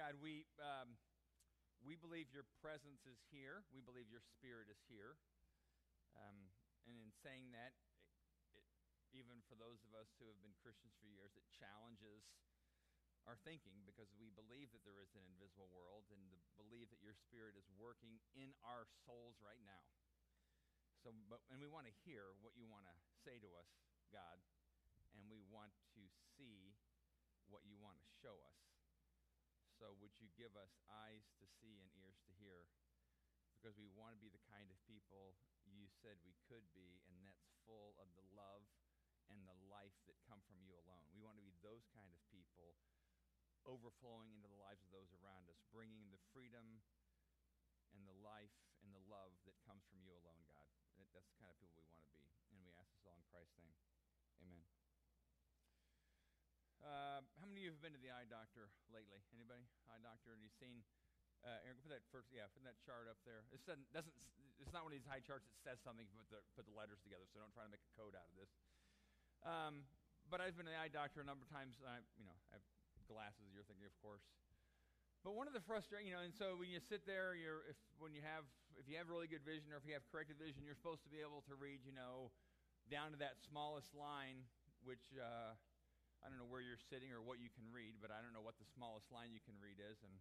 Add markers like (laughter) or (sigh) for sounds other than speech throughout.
God, we, um, we believe your presence is here. We believe your spirit is here. Um, and in saying that, it, it, even for those of us who have been Christians for years, it challenges our thinking because we believe that there is an invisible world and believe that your spirit is working in our souls right now. So, but, and we want to hear what you want to say to us, God, and we want to see what you want to show us. So, would you give us eyes to see and ears to hear? Because we want to be the kind of people you said we could be, and that's full of the love and the life that come from you alone. We want to be those kind of people overflowing into the lives of those around us, bringing the freedom and the life and the love that comes from you alone, God. That's the kind of people we want to be. And we ask this all in Christ's name. Amen. Uh, how many of you have been to the eye doctor lately? Anybody? Eye doctor? Have you seen? Uh, Aaron, put that first. Yeah, put that chart up there. It doesn't, doesn't. It's not one of these high charts that says something. Put the put the letters together. So don't try to make a code out of this. Um, but I've been to the eye doctor a number of times. I, you know, I have glasses. You're thinking, of course. But one of the frustrating, you know, and so when you sit there, you're if when you have if you have really good vision or if you have corrected vision, you're supposed to be able to read, you know, down to that smallest line, which. Uh, I don't know where you're sitting or what you can read, but I don't know what the smallest line you can read is. And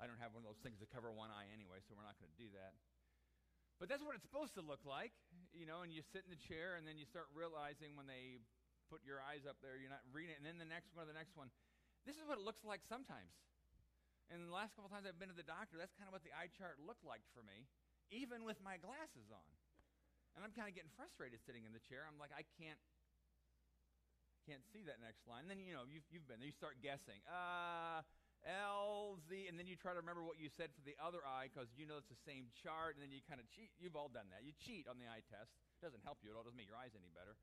I don't have one of those things that cover one eye anyway, so we're not going to do that. But that's what it's supposed to look like, you know, and you sit in the chair and then you start realizing when they put your eyes up there, you're not reading it. And then the next one, or the next one. This is what it looks like sometimes. And the last couple times I've been to the doctor, that's kind of what the eye chart looked like for me, even with my glasses on. And I'm kind of getting frustrated sitting in the chair. I'm like, I can't can't see that next line. And then, you know, you've, you've been there. You start guessing. Uh, L, Z, and then you try to remember what you said for the other eye because you know it's the same chart, and then you kind of cheat. You've all done that. You cheat on the eye test. It doesn't help you at all. It doesn't make your eyes any better.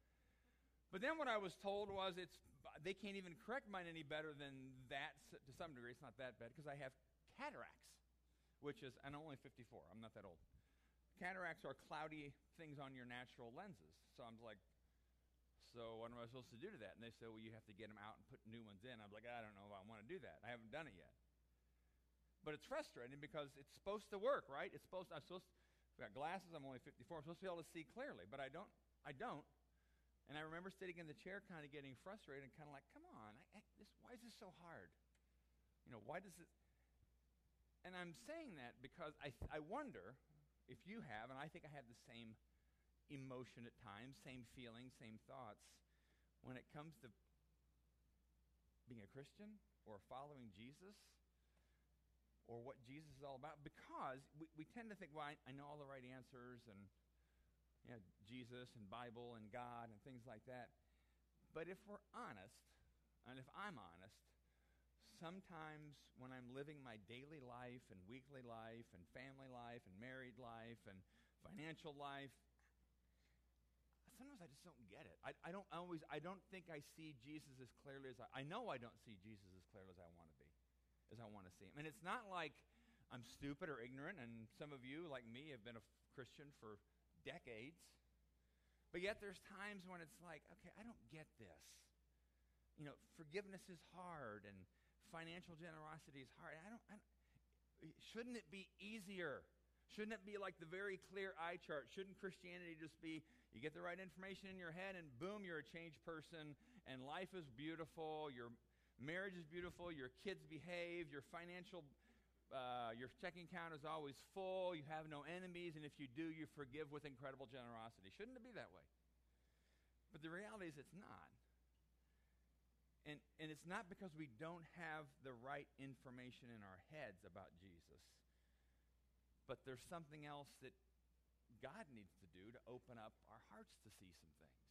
But then what I was told was it's they can't even correct mine any better than that to some degree. It's not that bad because I have cataracts, which is, I'm only 54. I'm not that old. Cataracts are cloudy things on your natural lenses. So I'm like, so what am I supposed to do to that? And they said, well, you have to get them out and put new ones in. I'm like, I don't know if I want to do that. I haven't done it yet. But it's frustrating because it's supposed to work, right? It's supposed. To, I'm supposed. To, I've got glasses. I'm only 54. I'm supposed to be able to see clearly, but I don't. I don't. And I remember sitting in the chair, kind of getting frustrated, and kind of like, "Come on, I, I, this, why is this so hard? You know, why does it?" And I'm saying that because I, I wonder if you have, and I think I had the same emotion at times, same feelings, same thoughts. When it comes to being a Christian or following Jesus or what Jesus is all about, because we, we tend to think, well, I, I know all the right answers and you know, Jesus and Bible and God and things like that. But if we're honest, and if I'm honest, sometimes when I'm living my daily life and weekly life and family life and married life and financial life, sometimes I just don't get it. I, I don't always, I don't think I see Jesus as clearly as I, I know I don't see Jesus as clearly as I want to be, as I want to see him. And it's not like I'm stupid or ignorant, and some of you, like me, have been a Christian for decades. But yet there's times when it's like, okay, I don't get this. You know, forgiveness is hard, and financial generosity is hard. I don't, I don't shouldn't it be easier? Shouldn't it be like the very clear eye chart? Shouldn't Christianity just be you get the right information in your head and boom, you're a changed person and life is beautiful, your marriage is beautiful, your kids behave, your financial uh, your checking account is always full, you have no enemies, and if you do, you forgive with incredible generosity. Shouldn't it be that way? But the reality is it's not. And, and it's not because we don't have the right information in our heads about Jesus but there's something else that God needs to do to open up our hearts to see some things.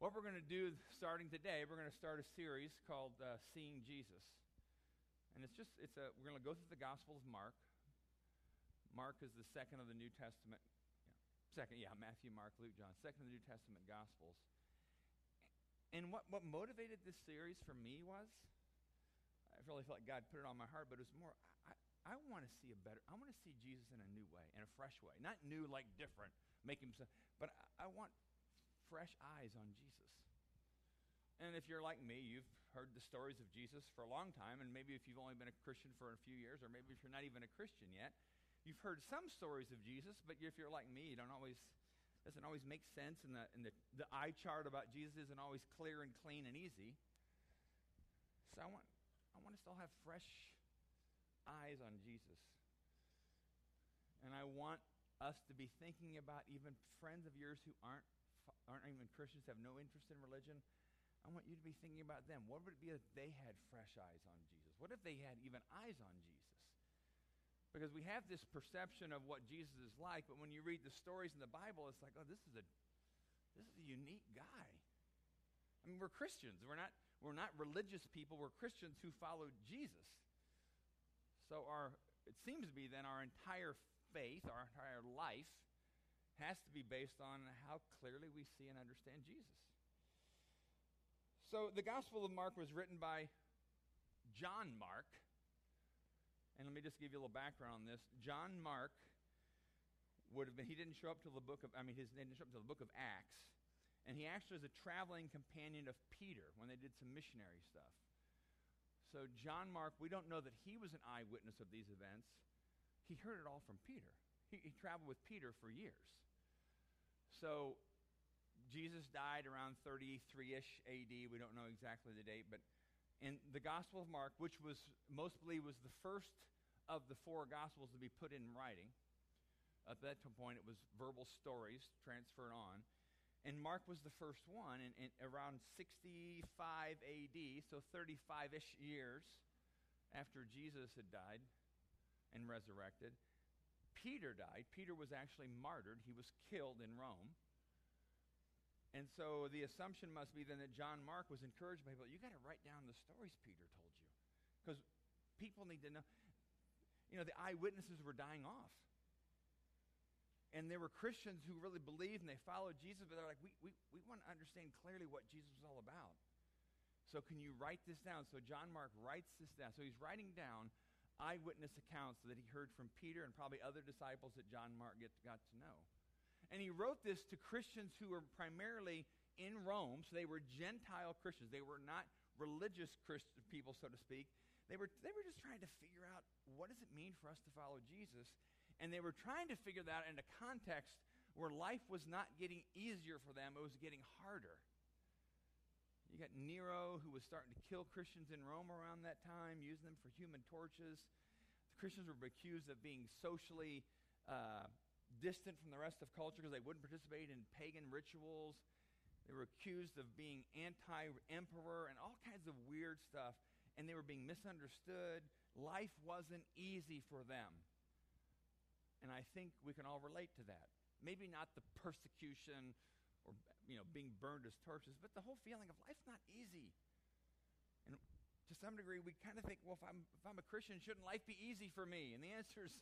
What we're going to do starting today, we're going to start a series called uh, Seeing Jesus. And it's just, it's a, we're going to go through the Gospel of Mark. Mark is the second of the New Testament. Yeah, second, yeah, Matthew, Mark, Luke, John. Second of the New Testament Gospels. And what, what motivated this series for me was, I really felt like God put it on my heart, but it was more, I, I want to see a better, I want to see Jesus in a new way, in a fresh way. Not new like different, make him, but I, I want fresh eyes on Jesus. And if you're like me, you've heard the stories of Jesus for a long time, and maybe if you've only been a Christian for a few years, or maybe if you're not even a Christian yet, you've heard some stories of Jesus, but if you're like me, you don't always doesn't always make sense, and the and the, the eye chart about Jesus isn't always clear and clean and easy. So I want I want to all have fresh eyes on Jesus. And I want us to be thinking about even friends of yours who aren't aren't even Christians, have no interest in religion. I want you to be thinking about them. What would it be if they had fresh eyes on Jesus? What if they had even eyes on Jesus? Because we have this perception of what Jesus is like, but when you read the stories in the Bible, it's like, oh, this is a this is a unique guy. I mean, we're Christians. We're not we're not religious people. We're Christians who follow Jesus. So our it seems to be then our entire faith, our entire life has to be based on how clearly we see and understand Jesus. So the Gospel of Mark was written by John Mark. And let me just give you a little background on this. John Mark would have been, he didn't show up till the book of, I mean, his didn't show up till the book of Acts. And he actually was a traveling companion of Peter when they did some missionary stuff. So John Mark, we don't know that he was an eyewitness of these events. He heard it all from Peter. He, he traveled with Peter for years. So Jesus died around 33-ish AD. We don't know exactly the date, but in the Gospel of Mark, which was most believed was the first of the four Gospels to be put in writing. At that point, it was verbal stories transferred on. And Mark was the first one in, in around 65 AD, so 35 ish years after Jesus had died and resurrected. Peter died. Peter was actually martyred, he was killed in Rome. And so the assumption must be then that John Mark was encouraged by people. You got to write down the stories Peter told you. Because people need to know. You know, the eyewitnesses were dying off. And there were Christians who really believed and they followed Jesus, but they're like, we, we, we want to understand clearly what Jesus was all about. So can you write this down? So John Mark writes this down. So he's writing down eyewitness accounts that he heard from Peter and probably other disciples that John Mark get, got to know. And he wrote this to Christians who were primarily in Rome, so they were Gentile Christians. They were not religious Christian people, so to speak. They were, they were just trying to figure out what does it mean for us to follow Jesus? And they were trying to figure that out in a context where life was not getting easier for them, it was getting harder. You got Nero, who was starting to kill Christians in Rome around that time, using them for human torches. The Christians were accused of being socially uh, distant from the rest of culture because they wouldn't participate in pagan rituals. They were accused of being anti emperor and all kinds of weird stuff, and they were being misunderstood. Life wasn't easy for them. I think we can all relate to that. Maybe not the persecution or you know being burned as torches, but the whole feeling of life's not easy. And to some degree, we kind of think, well, if I'm if I'm a Christian, shouldn't life be easy for me? And the answer is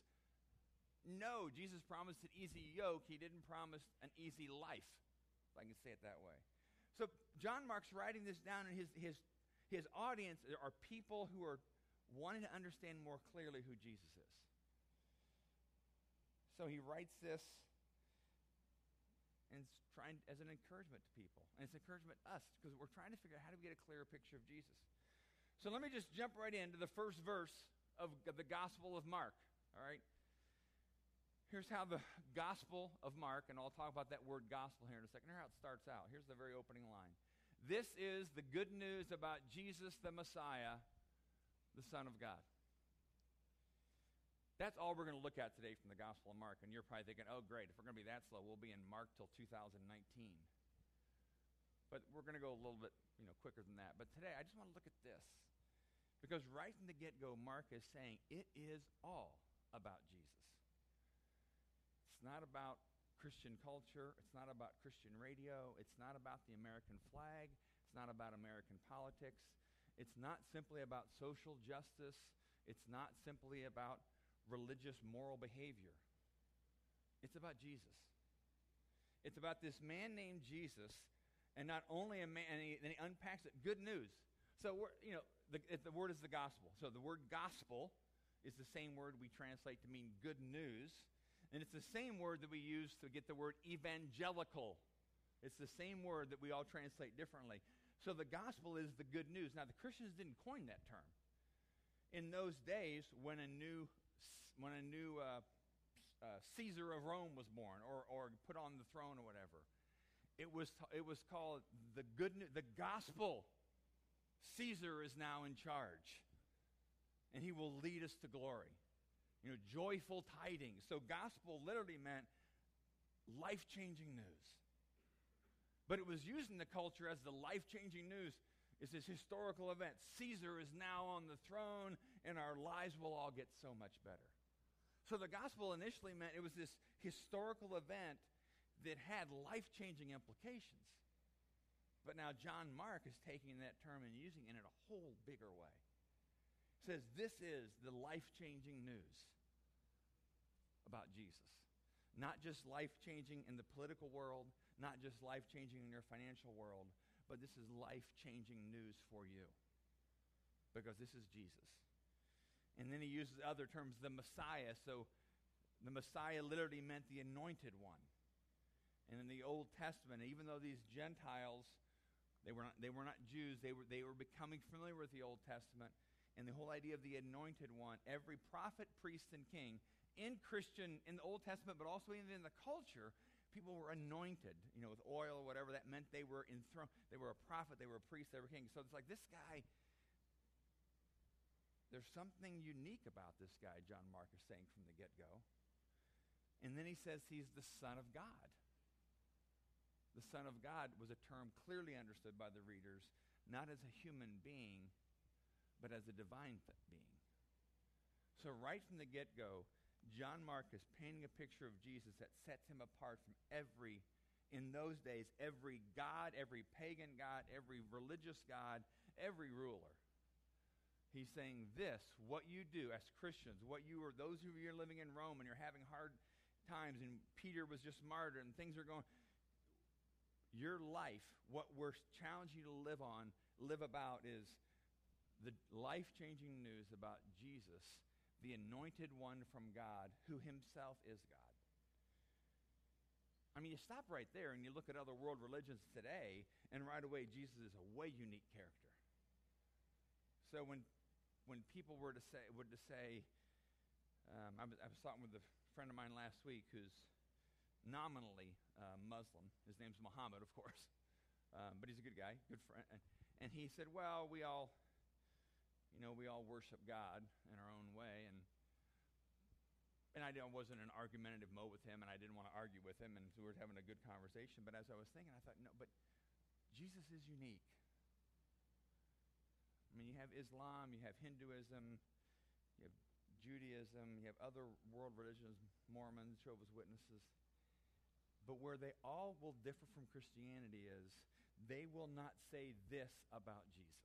no, Jesus promised an easy yoke. He didn't promise an easy life, if I can say it that way. So John Mark's writing this down, and his, his, his audience are people who are wanting to understand more clearly who Jesus is. So he writes this and trying as an encouragement to people. And it's encouragement to us because we're trying to figure out how do we get a clearer picture of Jesus. So let me just jump right into the first verse of, of the Gospel of Mark. All right? Here's how the Gospel of Mark, and I'll talk about that word gospel here in a second. Here's how it starts out. Here's the very opening line. This is the good news about Jesus the Messiah, the Son of God. That's all we're going to look at today from the Gospel of Mark. And you're probably thinking, oh, great, if we're going to be that slow, we'll be in Mark till 2019. But we're going to go a little bit you know, quicker than that. But today, I just want to look at this. Because right from the get go, Mark is saying it is all about Jesus. It's not about Christian culture. It's not about Christian radio. It's not about the American flag. It's not about American politics. It's not simply about social justice. It's not simply about religious moral behavior. It's about Jesus. It's about this man named Jesus, and not only a man, and he, and he unpacks it. Good news. So, you know, the, the word is the gospel. So the word gospel is the same word we translate to mean good news. And it's the same word that we use to get the word evangelical. It's the same word that we all translate differently. So the gospel is the good news. Now, the Christians didn't coin that term. In those days, when a new, when a new uh, uh, Caesar of Rome was born or, or put on the throne or whatever, it was, it was called the good the gospel. Caesar is now in charge, and he will lead us to glory. You know, joyful tidings. So, gospel literally meant life changing news. But it was used in the culture as the life changing news. It's this historical event. Caesar is now on the throne, and our lives will all get so much better. So the gospel initially meant it was this historical event that had life changing implications. But now John Mark is taking that term and using it in a whole bigger way. Says this is the life changing news about Jesus. Not just life changing in the political world, not just life changing in your financial world, but this is life changing news for you. Because this is Jesus. And then he uses other terms, the Messiah. So the Messiah literally meant the anointed one. And in the Old Testament, even though these Gentiles, they were not, they were not Jews, they were, they were becoming familiar with the Old Testament and the whole idea of the anointed one, every prophet, priest, and king in Christian, in the Old Testament, but also even in the culture, people were anointed, you know, with oil or whatever. That meant they were enthroned. They were a prophet, they were a priest, they were a king. So it's like this guy, there's something unique about this guy, John Mark is saying from the get go. And then he says he's the Son of God. The Son of God was a term clearly understood by the readers, not as a human being, but as a divine th- being. So, right from the get go, John Mark is painting a picture of Jesus that sets him apart from every, in those days, every god, every pagan god, every religious god, every ruler. He's saying this, what you do as Christians, what you are, those of you are living in Rome and you're having hard times, and Peter was just martyred, and things are going. Your life, what we're challenging you to live on, live about, is the life changing news about Jesus the anointed one from God, who himself is God. I mean, you stop right there and you look at other world religions today, and right away, Jesus is a way unique character. So when, when people were to say, would to say, um, I, was, I was talking with a friend of mine last week who's nominally uh, Muslim. His name's Muhammad, of course, (laughs) um, but he's a good guy, good friend. And, and he said, well, we all you know, we all worship God in our own way. And, and I wasn't in an argumentative mode with him, and I didn't want to argue with him, and so we were having a good conversation. But as I was thinking, I thought, no, but Jesus is unique. I mean, you have Islam, you have Hinduism, you have Judaism, you have other world religions, Mormons, Jehovah's Witnesses. But where they all will differ from Christianity is they will not say this about Jesus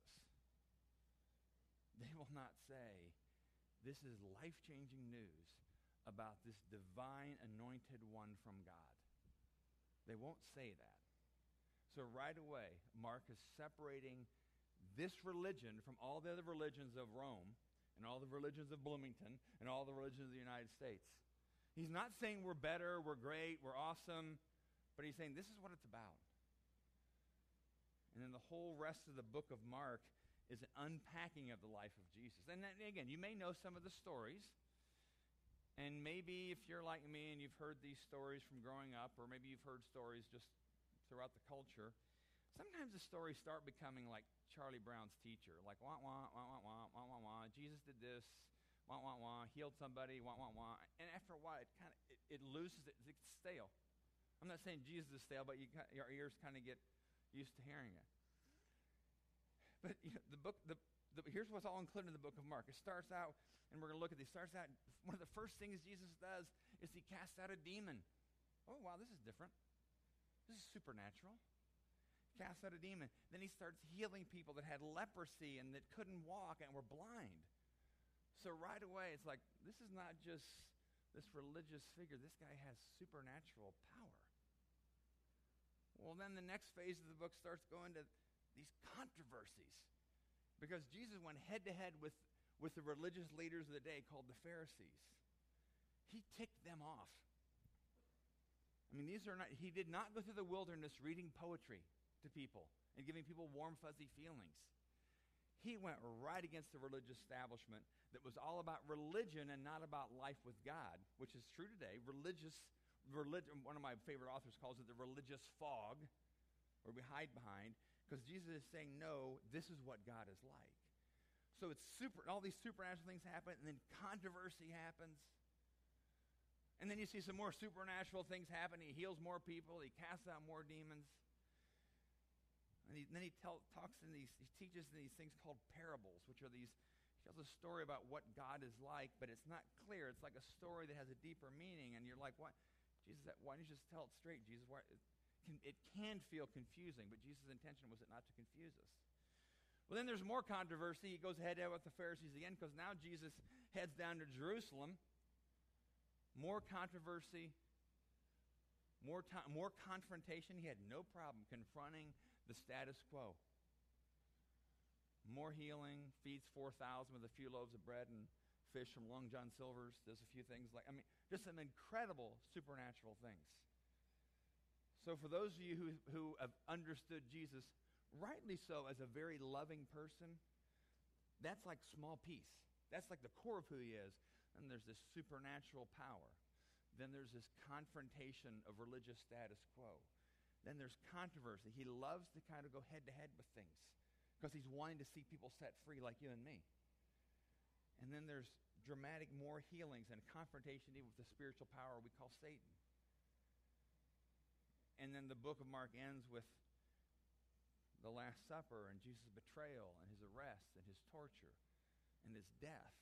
they will not say, This is life changing news about this divine anointed one from God. They won't say that. So, right away, Mark is separating this religion from all the other religions of Rome and all the religions of Bloomington and all the religions of the United States. He's not saying we're better, we're great, we're awesome, but he's saying this is what it's about. And then the whole rest of the book of Mark is an unpacking of the life of Jesus. And then, again, you may know some of the stories. And maybe if you're like me and you've heard these stories from growing up, or maybe you've heard stories just throughout the culture, sometimes the stories start becoming like Charlie Brown's teacher, like wah wah wah wah wah wah wah wah. Jesus did this, wah wah wah. Healed somebody, wah wah wah. And after a while, it kind of it, it, loses it. It's stale. I'm not saying Jesus is stale, but you, your ears kind of get used to hearing it. But you know, the book, the, the, here's what's all included in the book of Mark. It starts out, and we're going to look at this. Starts out, one of the first things Jesus does is he casts out a demon. Oh, wow, this is different. This is supernatural. Casts out a demon. Then he starts healing people that had leprosy and that couldn't walk and were blind. So right away, it's like, this is not just this religious figure. This guy has supernatural power. Well, then the next phase of the book starts going to these controversies. Because Jesus went head to head with, with the religious leaders of the day called the Pharisees. He ticked them off. I mean, these are not, he did not go through the wilderness reading poetry. To people and giving people warm, fuzzy feelings. He went right against the religious establishment that was all about religion and not about life with God, which is true today. Religious, religion, one of my favorite authors calls it the religious fog, where we hide behind, because Jesus is saying, no, this is what God is like. So it's super, all these supernatural things happen, and then controversy happens. And then you see some more supernatural things happen. He heals more people, he casts out more demons. And, he, and then he tell, talks in these, he teaches in these things called parables, which are these, he tells a story about what God is like, but it's not clear. It's like a story that has a deeper meaning, and you're like, what? Jesus, why don't you just tell it straight? Jesus, why? It can, it can feel confusing, but Jesus' intention was it not to confuse us. Well, then there's more controversy. He goes head to head with the Pharisees again because now Jesus heads down to Jerusalem. More controversy, more, time, more confrontation. He had no problem confronting the status quo. More healing, feeds 4,000 with a few loaves of bread and fish from Long John Silver's, does a few things like, I mean, just some incredible supernatural things. So, for those of you who, who have understood Jesus, rightly so, as a very loving person, that's like small piece. That's like the core of who he is. And there's this supernatural power. Then there's this confrontation of religious status quo. Then there's controversy. He loves to kind of go head to head with things because he's wanting to see people set free like you and me. And then there's dramatic more healings and confrontation even with the spiritual power we call Satan. And then the book of Mark ends with the Last Supper and Jesus' betrayal and his arrest and his torture and his death.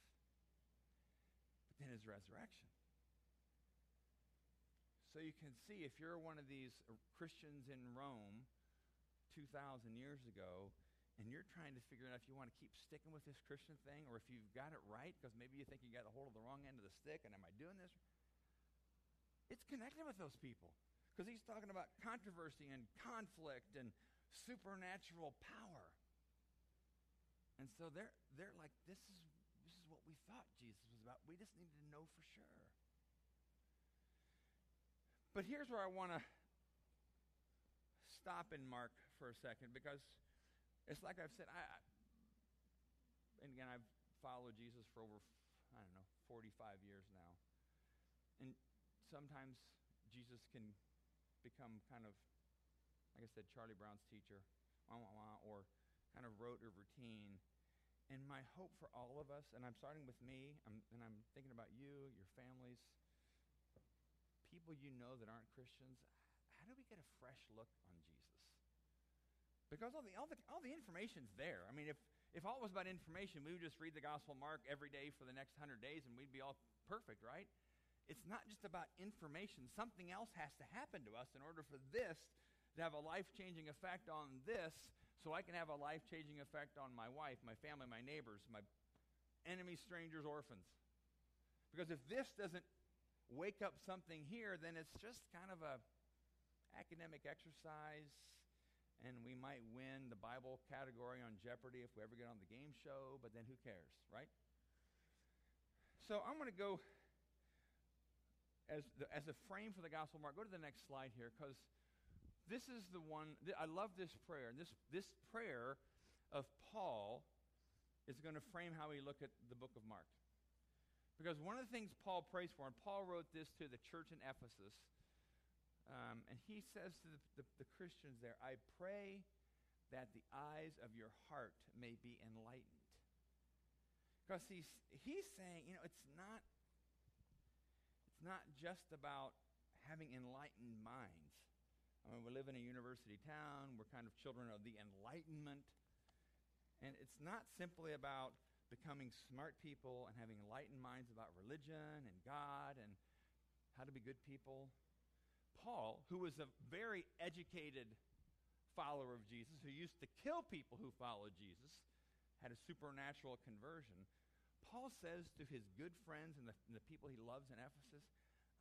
But then his resurrection. So you can see if you're one of these uh, Christians in Rome 2,000 years ago, and you're trying to figure out if you want to keep sticking with this Christian thing or if you've got it right, because maybe you think you got a hold of the wrong end of the stick, and am I doing this? It's connected with those people. Because he's talking about controversy and conflict and supernatural power. And so they're, they're like, this is, this is what we thought Jesus was about. We just needed to know for sure. But here's where I want to stop in Mark for a second because it's like I've said, I, I, and again, I've followed Jesus for over, I don't know, 45 years now. And sometimes Jesus can become kind of, like I said, Charlie Brown's teacher, wah, wah, wah, or kind of rote or routine. And my hope for all of us, and I'm starting with me, I'm, and I'm thinking about you, your families, people you know that aren't Christians, how do we get a fresh look on Jesus? Because all the, all the, all the information's there. I mean, if, if all was about information, we would just read the Gospel of Mark every day for the next 100 days and we'd be all perfect, right? It's not just about information. Something else has to happen to us in order for this to have a life changing effect on this so I can have a life changing effect on my wife, my family, my neighbors, my enemies, strangers, orphans. Because if this doesn't wake up something here, then it's just kind of a academic exercise, and we might win the Bible category on Jeopardy if we ever get on the game show, but then who cares, right? So I'm going to go as, the, as a frame for the Gospel Mark. Go to the next slide here because this is the one, th- I love this prayer. This, this prayer of Paul is going to frame how we look at the book of Mark. Because one of the things Paul prays for, and Paul wrote this to the church in Ephesus, um, and he says to the, the, the Christians there, I pray that the eyes of your heart may be enlightened. Because he's, he's saying, you know, it's not, it's not just about having enlightened minds. I mean, we live in a university town. We're kind of children of the Enlightenment. And it's not simply about becoming smart people and having enlightened minds about religion and God and how to be good people. Paul, who was a very educated follower of Jesus, who used to kill people who followed Jesus, had a supernatural conversion. Paul says to his good friends and the, and the people he loves in Ephesus,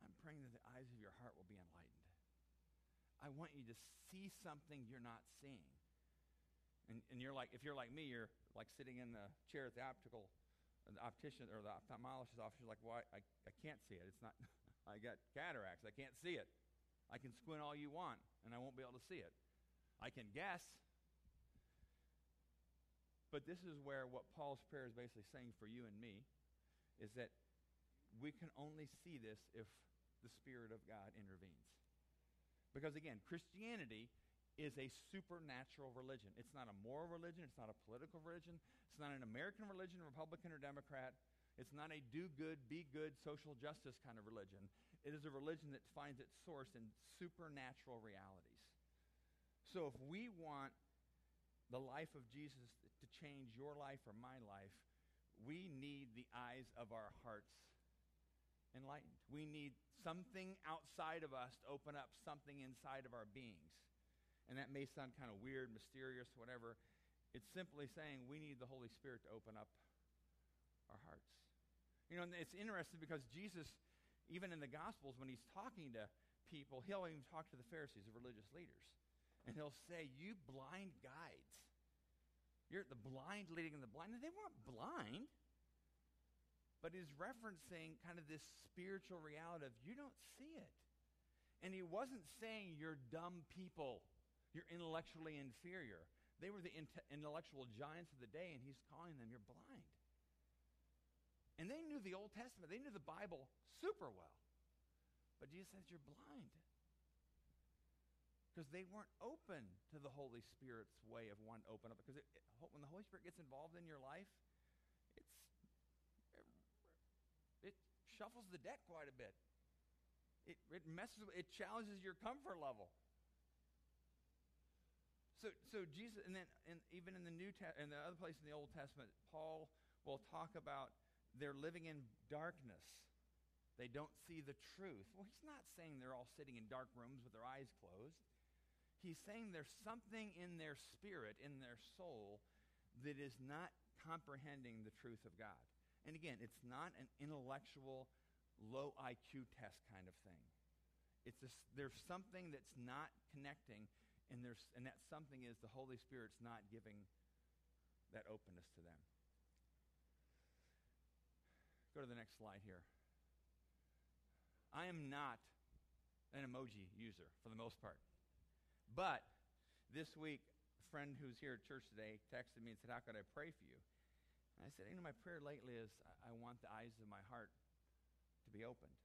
I'm praying that the eyes of your heart will be enlightened. I want you to see something you're not seeing. And, and you're like, if you're like me, you're like sitting in the chair at the optical, the optician or the ophthalmologist's office. You're like? Well, I, I can't see it. It's not. (laughs) I got cataracts. I can't see it. I can squint all you want, and I won't be able to see it. I can guess. But this is where what Paul's prayer is basically saying for you and me is that we can only see this if the Spirit of God intervenes. Because again, Christianity is a supernatural religion. It's not a moral religion. It's not a political religion. It's not an American religion, Republican or Democrat. It's not a do good, be good, social justice kind of religion. It is a religion that finds its source in supernatural realities. So if we want the life of Jesus to change your life or my life, we need the eyes of our hearts enlightened. We need something outside of us to open up something inside of our beings. And that may sound kind of weird, mysterious, whatever. It's simply saying we need the Holy Spirit to open up our hearts. You know, and it's interesting because Jesus, even in the Gospels, when he's talking to people, he'll even talk to the Pharisees, the religious leaders. And he'll say, You blind guides. You're the blind leading the blind. And they weren't blind. But he's referencing kind of this spiritual reality of you don't see it. And he wasn't saying you're dumb people, you're intellectually inferior. They were the intellectual giants of the day, and he's calling them, you're blind. And they knew the Old Testament, they knew the Bible super well. But Jesus says, you're blind because they weren't open to the Holy Spirit's way of one open up. Because it, it, when the Holy Spirit gets involved in your life, it's it, it shuffles the deck quite a bit. It, it messes. It challenges your comfort level. So, so Jesus, and then, and even in the New Testament, and the other place in the Old Testament, Paul will talk about they're living in darkness. They don't see the truth. Well, he's not saying they're all sitting in dark rooms with their eyes closed. He's saying there's something in their spirit, in their soul, that is not comprehending the truth of God. And again, it's not an intellectual, low IQ test kind of thing. It's a, there's something that's not connecting, and, there's, and that something is the Holy Spirit's not giving that openness to them. Go to the next slide here. I am not an emoji user for the most part. But this week, a friend who's here at church today texted me and said, How could I pray for you? And I said, You know, my prayer lately is I, I want the eyes of my heart to be opened.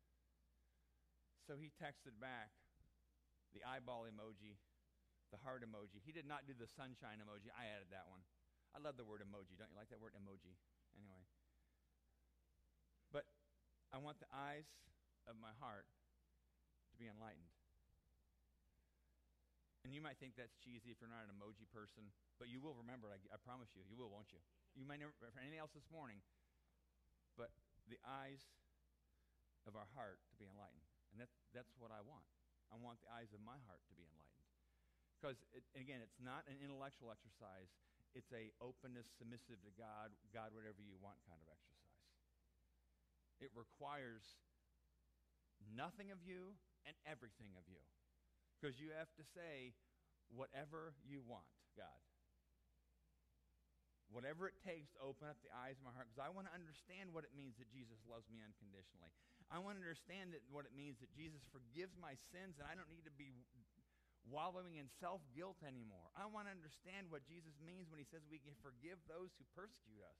So he texted back the eyeball emoji, the heart emoji. He did not do the sunshine emoji. I added that one. I love the word emoji. Don't you like that word emoji? Anyway. But I want the eyes of my heart to be enlightened. And you might think that's cheesy if you're not an emoji person, but you will remember it. I, promise you. You will, won't you? You might never, for anything else this morning, but the eyes of our heart to be enlightened. And that's, that's what I want. I want the eyes of my heart to be enlightened. Because, it, again, it's not an intellectual exercise. It's a openness, submissive to God, God, whatever you want kind of exercise. It requires nothing of you and everything of you. Because you have to say, whatever you want, God. Whatever it takes to open up the eyes of my heart, because I want to understand what it means that Jesus loves me unconditionally. I want to understand that what it means that Jesus forgives my sins and I don't need to be wallowing in self guilt anymore. I want to understand what Jesus means when he says we can forgive those who persecute us.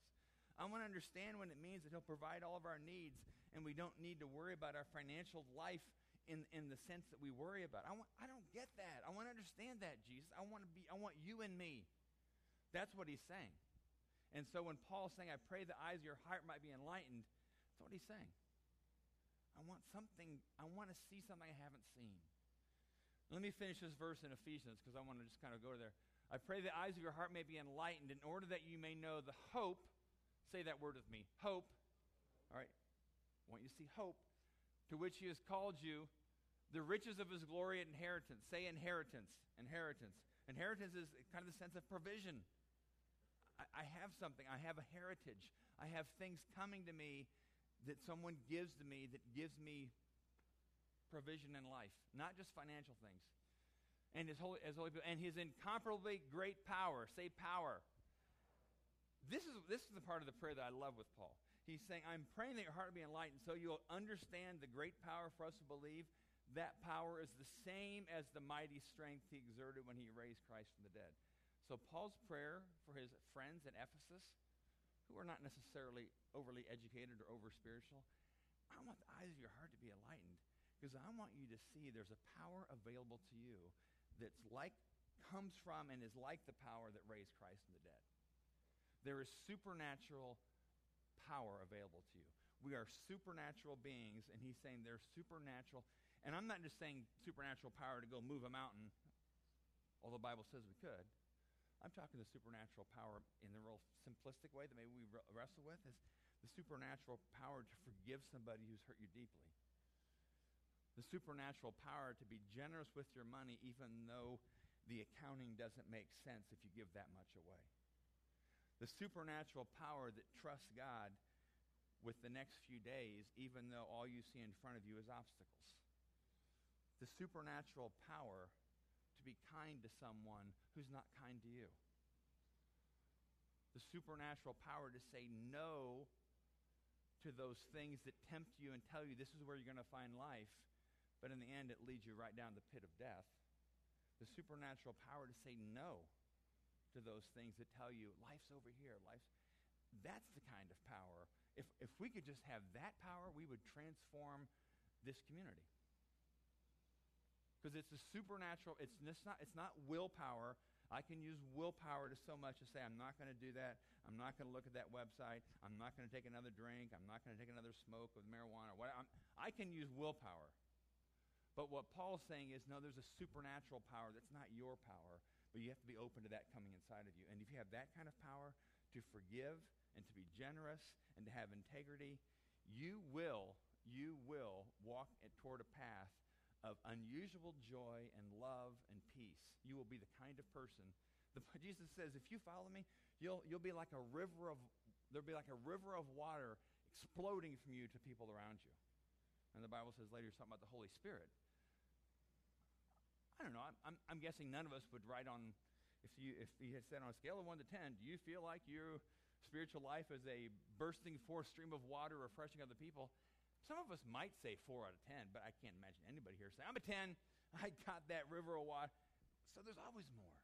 I want to understand what it means that he'll provide all of our needs and we don't need to worry about our financial life in, in the sense that we worry about. I, want, I don't get that. I want to understand that, Jesus. I want to be, I want you and me. That's what he's saying. And so when Paul's saying, I pray the eyes of your heart might be enlightened, that's what he's saying. I want something, I want to see something I haven't seen. Let me finish this verse in Ephesians because I want to just kind of go there. I pray the eyes of your heart may be enlightened in order that you may know the hope. Say that word with me. Hope. All right. I want you to see hope to which he has called you the riches of his glory and inheritance. Say inheritance. Inheritance. Inheritance is kind of the sense of provision. I, I have something. I have a heritage. I have things coming to me that someone gives to me that gives me provision in life, not just financial things. And his holy, as holy and his incomparably great power. Say power. This is, this is the part of the prayer that I love with Paul. He's saying, I'm praying that your heart will be enlightened so you'll understand the great power for us to believe that power is the same as the mighty strength he exerted when he raised Christ from the dead. So Paul's prayer for his friends at Ephesus, who are not necessarily overly educated or over spiritual, I want the eyes of your heart to be enlightened because I want you to see there's a power available to you that's like comes from and is like the power that raised Christ from the dead. There is supernatural power available to you. We are supernatural beings, and he's saying there's supernatural. And I'm not just saying supernatural power to go move a mountain, although the Bible says we could. I'm talking the supernatural power in the real simplistic way that maybe we wrestle with is the supernatural power to forgive somebody who's hurt you deeply. The supernatural power to be generous with your money even though the accounting doesn't make sense if you give that much away. The supernatural power that trusts God with the next few days, even though all you see in front of you is obstacles. The supernatural power to be kind to someone who's not kind to you. The supernatural power to say no to those things that tempt you and tell you this is where you're going to find life, but in the end it leads you right down the pit of death. The supernatural power to say no to those things that tell you life's over here, life's that's the kind of power if, if we could just have that power, we would transform this community. Because it's a supernatural, it's, it's, not, it's not willpower. I can use willpower to so much to say, I'm not going to do that. I'm not going to look at that website. I'm not going to take another drink. I'm not going to take another smoke with marijuana. What, I'm, I can use willpower. But what Paul's saying is, no, there's a supernatural power that's not your power, but you have to be open to that coming inside of you. And if you have that kind of power to forgive and to be generous and to have integrity, you will, you will walk toward a path of unusual joy and love and peace. You will be the kind of person. The, (laughs) Jesus says, if you follow me, you'll, you'll be like a river of, there'll be like a river of water exploding from you to people around you. And the Bible says later something about the Holy Spirit. I don't know. I'm, I'm, guessing none of us would write on, if you if he had said on a scale of 1 to 10, do you feel like your spiritual life is a bursting forth stream of water refreshing other people, some of us might say 4 out of 10, but I can't imagine anybody here saying, I'm a 10. (laughs) I got that river of water. So there's always more.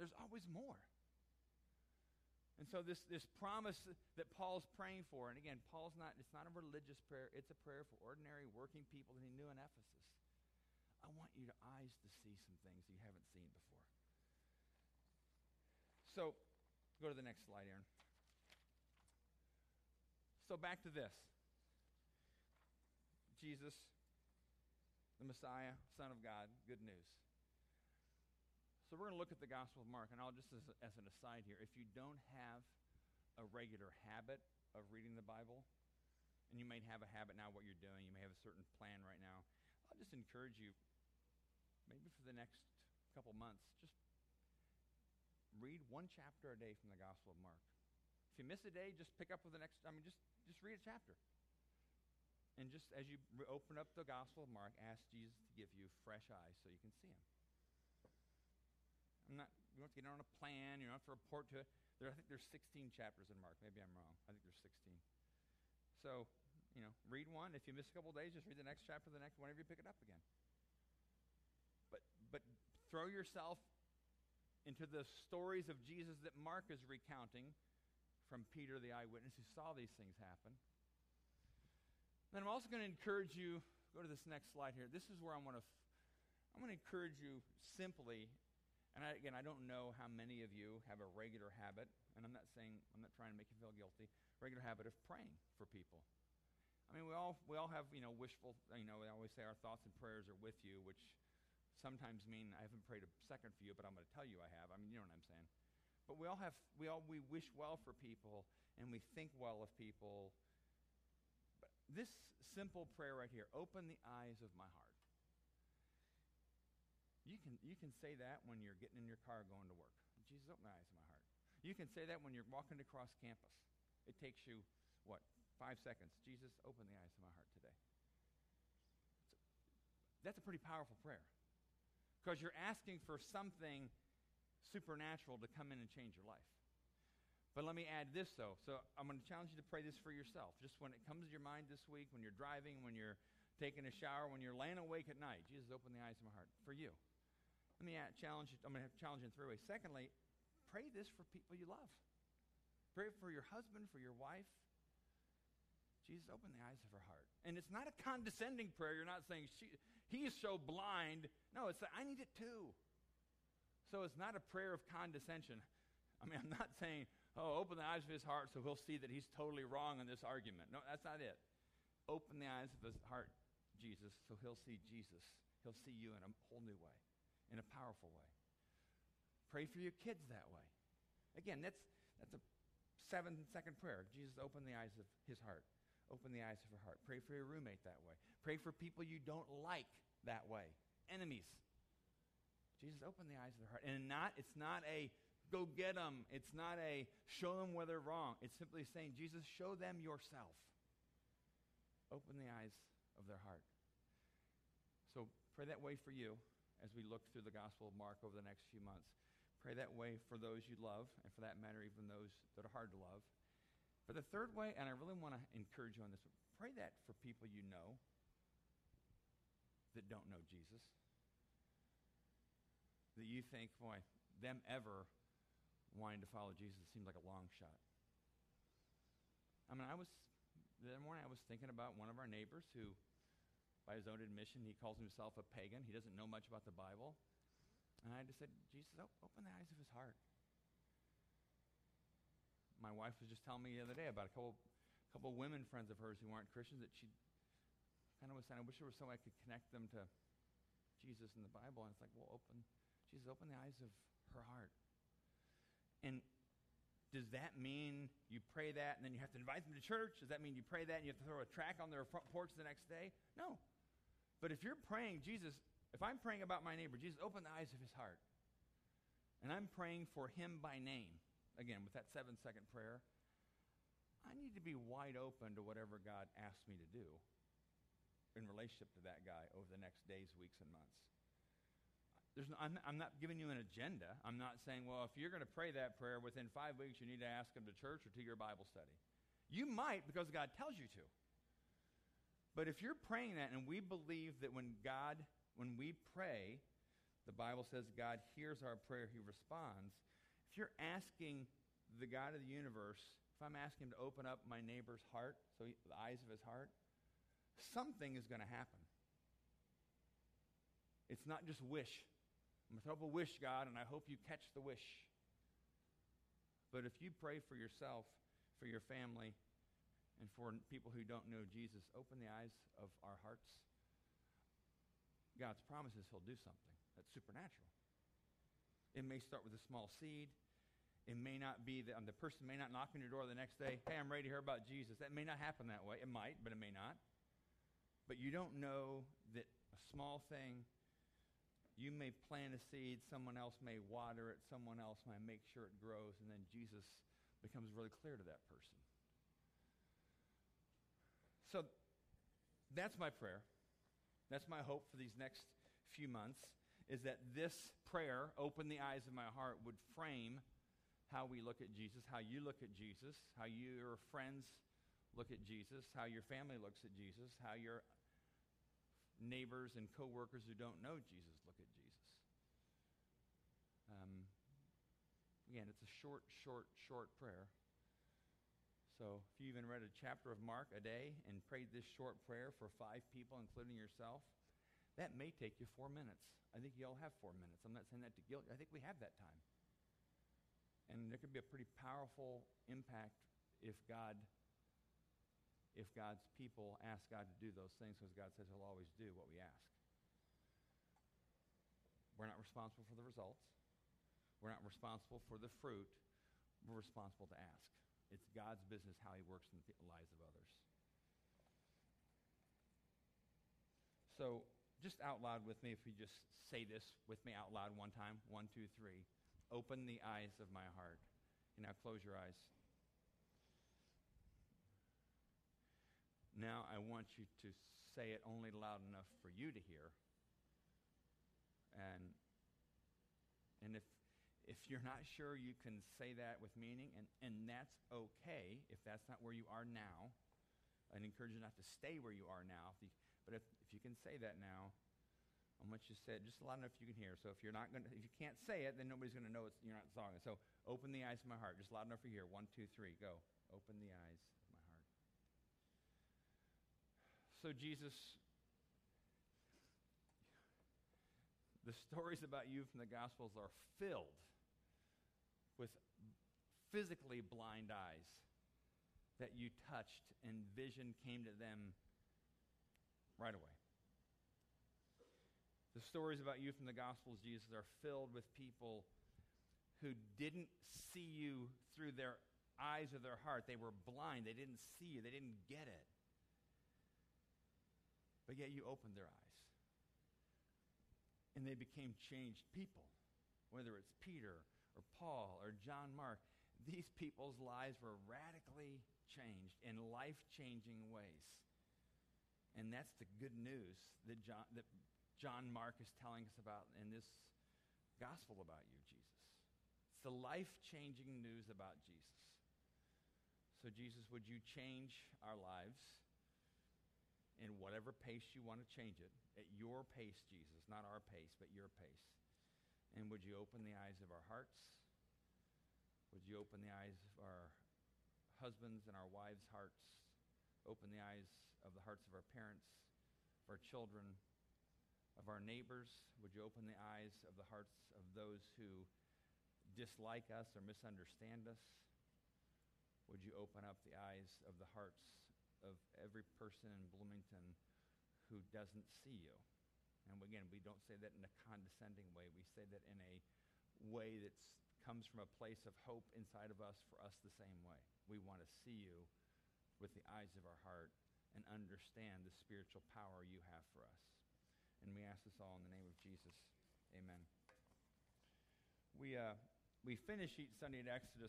There's always more. And so this, this promise that Paul's praying for, and again, Paul's not, it's not a religious prayer, it's a prayer for ordinary working people that he knew in Ephesus. I want your eyes to see some things you haven't seen before. So Go to the next slide, Aaron. So back to this. Jesus, the Messiah, Son of God, good news. So we're going to look at the Gospel of Mark, and I'll just as, as an aside here, if you don't have a regular habit of reading the Bible, and you may have a habit now what you're doing, you may have a certain plan right now, I'll just encourage you, maybe for the next couple months, just read one chapter a day from the Gospel of Mark. If you miss a day, just pick up with the next. I mean, just just read a chapter. And just as you re- open up the Gospel of Mark, ask Jesus to give you fresh eyes so you can see Him. I'm not. You don't have to get on a plan. You don't have to report to it. There, I think there's 16 chapters in Mark. Maybe I'm wrong. I think there's 16. So, you know, read one. If you miss a couple days, just read the next chapter, the next, whenever you pick it up again. But but throw yourself into the stories of Jesus that Mark is recounting from Peter, the eyewitness, who saw these things happen. Then I'm also going to encourage you, go to this next slide here. This is where I want to, I'm going to encourage you simply, and I, again, I don't know how many of you have a regular habit, and I'm not saying, I'm not trying to make you feel guilty, regular habit of praying for people. I mean, we all, we all have, you know, wishful, you know, we always say our thoughts and prayers are with you, which sometimes mean I haven't prayed a second for you, but I'm going to tell you I have. I mean, you know what I'm saying. But we all have, we all, we wish well for people and we think well of people. But this simple prayer right here, open the eyes of my heart. You can, you can say that when you're getting in your car going to work. Jesus, open the eyes of my heart. You can say that when you're walking across campus. It takes you, what, five seconds. Jesus, open the eyes of my heart today. That's a pretty powerful prayer because you're asking for something supernatural to come in and change your life. But let me add this, though. So I'm going to challenge you to pray this for yourself. Just when it comes to your mind this week, when you're driving, when you're taking a shower, when you're laying awake at night, Jesus, open the eyes of my heart for you. Let me add, challenge. I'm going to challenge in three ways. Secondly, pray this for people you love. Pray for your husband, for your wife. Jesus, open the eyes of her heart. And it's not a condescending prayer. You're not saying she, he is so blind. No, it's that I need it too. So it's not a prayer of condescension. I mean, I'm not saying, oh, open the eyes of his heart so he'll see that he's totally wrong in this argument. No, that's not it. Open the eyes of his heart, Jesus, so he'll see Jesus. He'll see you in a whole new way, in a powerful way. Pray for your kids that way. Again, that's, that's a seven second prayer. Jesus, open the eyes of his heart. Open the eyes of her heart. Pray for your roommate that way. Pray for people you don't like that way. Enemies. Jesus, open the eyes of their heart. And not, it's not a go get them. It's not a show them where they're wrong. It's simply saying, Jesus, show them yourself. Open the eyes of their heart. So pray that way for you as we look through the Gospel of Mark over the next few months. Pray that way for those you love, and for that matter, even those that are hard to love. But the third way, and I really want to encourage you on this, pray that for people you know that don't know Jesus. That you think, boy, them ever wanting to follow Jesus seems like a long shot. I mean, I was, the other morning I was thinking about one of our neighbors who, by his own admission, he calls himself a pagan. He doesn't know much about the Bible. And I just said, Jesus, open the eyes of his heart. My wife was just telling me the other day about a couple, couple women friends of hers who aren't Christians that she kind of was saying, I wish there was some way I could connect them to Jesus and the Bible. And it's like, well, open, Jesus, open the eyes of her heart. And does that mean you pray that and then you have to invite them to church? Does that mean you pray that and you have to throw a track on their front porch the next day? No. But if you're praying, Jesus, if I'm praying about my neighbor, Jesus, open the eyes of his heart. And I'm praying for him by name, again, with that seven second prayer, I need to be wide open to whatever God asks me to do in relationship to that guy over the next days, weeks, and months. No, I'm, I'm, not giving you an agenda. I'm not saying, well, if you're going to pray that prayer within five weeks, you need to ask him to church or to your Bible study. You might because God tells you to. But if you're praying that and we believe that when God when we pray, the Bible says God hears our prayer, he responds. If you're asking the God of the universe, if I'm asking him to open up my neighbor's heart, so he, the eyes of his heart, something is going to happen. It's not just wish. I'm going to throw up a wish, God, and I hope you catch the wish. But if you pray for yourself, for your family, and for people who don't know Jesus, open the eyes of our hearts God's promises he'll do something that's supernatural. It may start with a small seed. It may not be that um, the person may not knock on your door the next day, hey, I'm ready to hear about Jesus. That may not happen that way. It might, but it may not. But you don't know that a small thing, you may plant a seed, someone else may water it, someone else might make sure it grows, and then Jesus becomes really clear to that person. So that's my prayer. That's my hope for these next few months is that this prayer, open the eyes of my heart, would frame how we look at Jesus, how you look at Jesus, how your friends look at Jesus, how your family looks at Jesus, how your neighbors and coworkers who don't know Jesus look at Jesus. Um, again, it's a short, short, short prayer. So if you even read a chapter of Mark a day and prayed this short prayer for five people, including yourself, that may take you four minutes. I think you all have four minutes. I'm not saying that to guilt. I think we have that time. And there could be a pretty powerful impact if God if God's people ask God to do those things because God says he'll always do what we ask. We're not responsible for the results. We're not responsible for the fruit. We're responsible to ask. It's God's business how he works in the lives of others. So, just out loud with me, if you just say this with me out loud one time one, two, three. Open the eyes of my heart. And now close your eyes. Now I want you to say it only loud enough for you to hear. And, and if if you're not sure, you can say that with meaning, and, and that's okay if that's not where you are now. I'd encourage you not to stay where you are now. If you, but if, if you can say that now, I want you to say it just loud enough you can hear. So if you're not going if you can't say it, then nobody's going to know it's, you're not singing. So open the eyes of my heart, just loud enough for you. Here. One, two, three, go. Open the eyes of my heart. So Jesus, the stories about you from the Gospels are filled with physically blind eyes that you touched and vision came to them right away. The stories about you from the Gospels, Jesus, are filled with people who didn't see you through their eyes or their heart. They were blind. They didn't see you. They didn't get it. But yet you opened their eyes. And they became changed people, whether it's Peter or Paul or John Mark. These people's lives were radically changed in life changing ways. And that's the good news that John, that John Mark is telling us about in this gospel about you, Jesus. It's the life changing news about Jesus. So, Jesus, would you change our lives in whatever pace you want to change it? At your pace, Jesus, not our pace, but your pace. And would you open the eyes of our hearts? Would you open the eyes of our husbands and our wives' hearts? Open the eyes of the hearts of our parents, of our children, of our neighbors? Would you open the eyes of the hearts of those who dislike us or misunderstand us? Would you open up the eyes of the hearts of every person in Bloomington who doesn't see you? And again, we don't say that in a condescending way. We say that in a way that comes from a place of hope inside of us for us the same way. We want to see you with the eyes of our heart and understand the spiritual power you have for us. And we ask this all in the name of Jesus. Amen. We, uh, we finish each Sunday at Exodus.